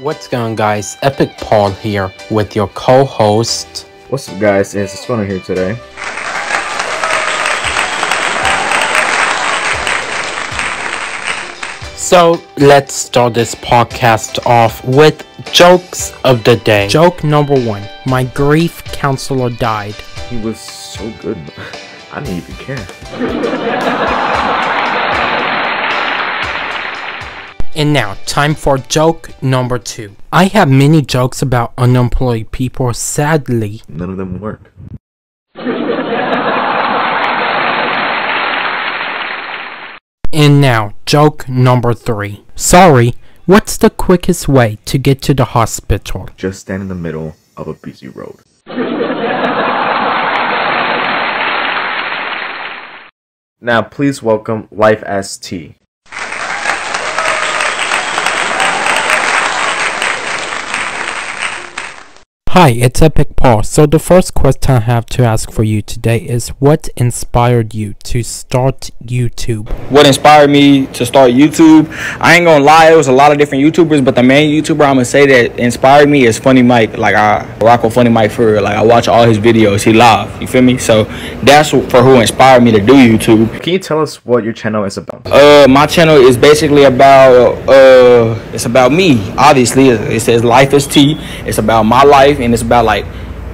What's going on guys, Epic Paul here with your co-host. What's up guys, it's Spawner here today. So let's start this podcast off with jokes of the day. Joke number one, my grief counselor died. He was so good, I didn't even care. And now, time for joke number two. I have many jokes about unemployed people, sadly. None of them work. And now, joke number three. Sorry, what's the quickest way to get to the hospital? Just stand in the middle of a busy road. Now, please welcome Life as Hi, it's Epic Paul. So the first question I have to ask for you today is what inspired you to start YouTube? What inspired me to start YouTube? I ain't gonna lie, it was a lot of different YouTubers, but the main YouTuber I'm gonna say that inspired me is Funny Mike. Like I rock with Funny Mike for real. Like I watch all his videos. He live. You feel me? So that's for who inspired me to do YouTube. Can you tell us what your channel is about? Uh, my channel is basically about uh, it's about me. Obviously, it says Life is Tea. It's about my life and it's about like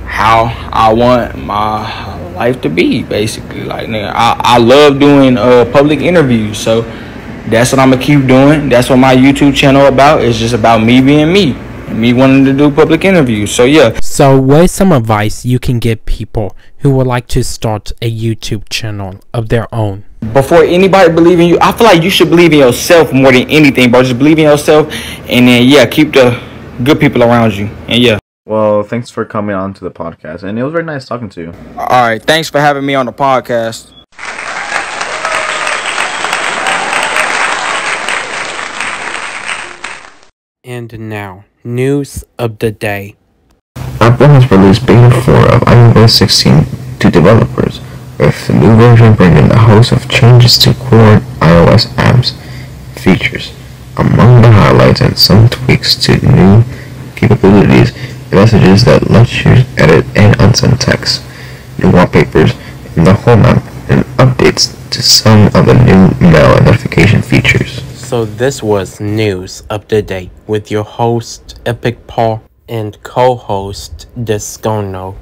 how I want my life to be basically. Like nigga, I, I love doing uh public interviews so that's what I'm gonna keep doing. That's what my YouTube channel about. It's just about me being me and me wanting to do public interviews. So yeah. So what is some advice you can give people who would like to start a YouTube channel of their own? before anybody believe in you I feel like you should believe in yourself more than anything bro. Just believe in yourself and then yeah keep the good people around you. And yeah Well, thanks for coming on to the podcast, and it was very nice talking to you. all right thanks for having me on the podcast And now, news of the day. Apple has released Beta 4 of iOS 16 to developers, with the new version bringing a host of changes to core iOS apps features. Among the highlights and some tweaks to new capabilities, messages that let you edit and unsend text, new wallpapers in the home app, and updates to some of the new mail and notification features. So this was news Up to Date with your host Epic Paul and co-host Discono.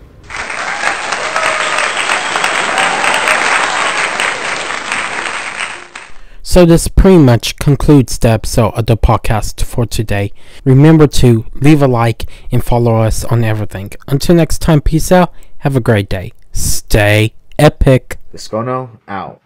So this pretty much concludes the episode of the podcast for today. Remember to leave a like and follow us on everything. Until next time, peace out. Have a great day. Stay epic. Discono out.